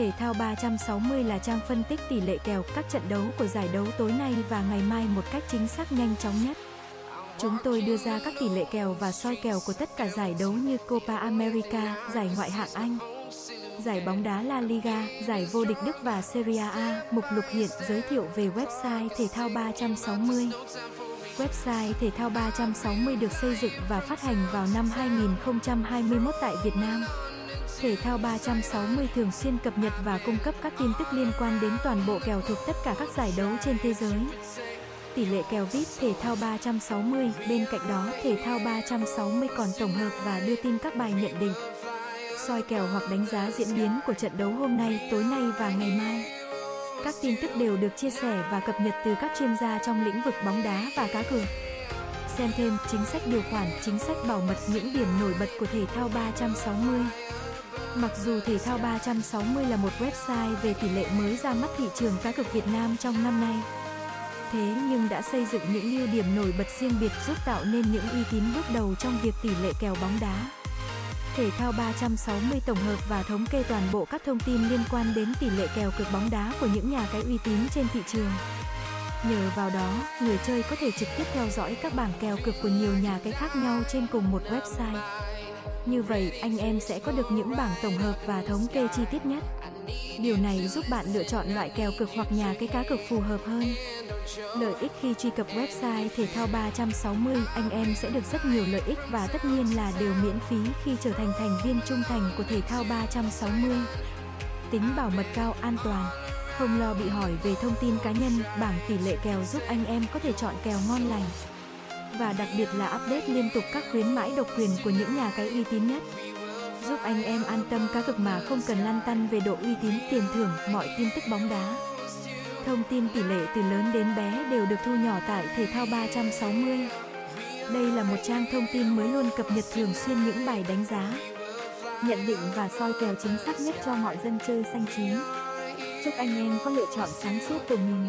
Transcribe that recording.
Thể thao 360 là trang phân tích tỷ lệ kèo các trận đấu của giải đấu tối nay và ngày mai một cách chính xác nhanh chóng nhất. Chúng tôi đưa ra các tỷ lệ kèo và soi kèo của tất cả giải đấu như Copa America, giải ngoại hạng Anh, giải bóng đá La Liga, giải vô địch Đức và Serie A. Mục lục hiện giới thiệu về website Thể thao 360. Website Thể thao 360 được xây dựng và phát hành vào năm 2021 tại Việt Nam. Thể thao 360 thường xuyên cập nhật và cung cấp các tin tức liên quan đến toàn bộ kèo thuộc tất cả các giải đấu trên thế giới. Tỷ lệ kèo VIP thể thao 360, bên cạnh đó thể thao 360 còn tổng hợp và đưa tin các bài nhận định, soi kèo hoặc đánh giá diễn biến của trận đấu hôm nay, tối nay và ngày mai. Các tin tức đều được chia sẻ và cập nhật từ các chuyên gia trong lĩnh vực bóng đá và cá cược. Xem thêm chính sách điều khoản, chính sách bảo mật những điểm nổi bật của thể thao 360. Mặc dù Thể thao 360 là một website về tỷ lệ mới ra mắt thị trường cá cược Việt Nam trong năm nay, thế nhưng đã xây dựng những ưu điểm nổi bật riêng biệt giúp tạo nên những uy tín bước đầu trong việc tỷ lệ kèo bóng đá. Thể thao 360 tổng hợp và thống kê toàn bộ các thông tin liên quan đến tỷ lệ kèo cược bóng đá của những nhà cái uy tín trên thị trường. Nhờ vào đó, người chơi có thể trực tiếp theo dõi các bảng kèo cược của nhiều nhà cái khác nhau trên cùng một website. Như vậy, anh em sẽ có được những bảng tổng hợp và thống kê chi tiết nhất. Điều này giúp bạn lựa chọn loại kèo cực hoặc nhà cái cá cược phù hợp hơn. Lợi ích khi truy cập website thể thao 360, anh em sẽ được rất nhiều lợi ích và tất nhiên là đều miễn phí khi trở thành thành viên trung thành của thể thao 360. Tính bảo mật cao an toàn, không lo bị hỏi về thông tin cá nhân, bảng tỷ lệ kèo giúp anh em có thể chọn kèo ngon lành. Và đặc biệt là update liên tục các khuyến mãi độc quyền của những nhà cái uy tín nhất giúp anh em an tâm cá cược mà không cần lăn tăn về độ uy tín tiền thưởng, mọi tin tức bóng đá. Thông tin tỷ lệ từ lớn đến bé đều được thu nhỏ tại Thể thao 360. Đây là một trang thông tin mới luôn cập nhật thường xuyên những bài đánh giá, nhận định và soi kèo chính xác nhất cho mọi dân chơi xanh chín. Chúc anh em có lựa chọn sáng suốt của mình.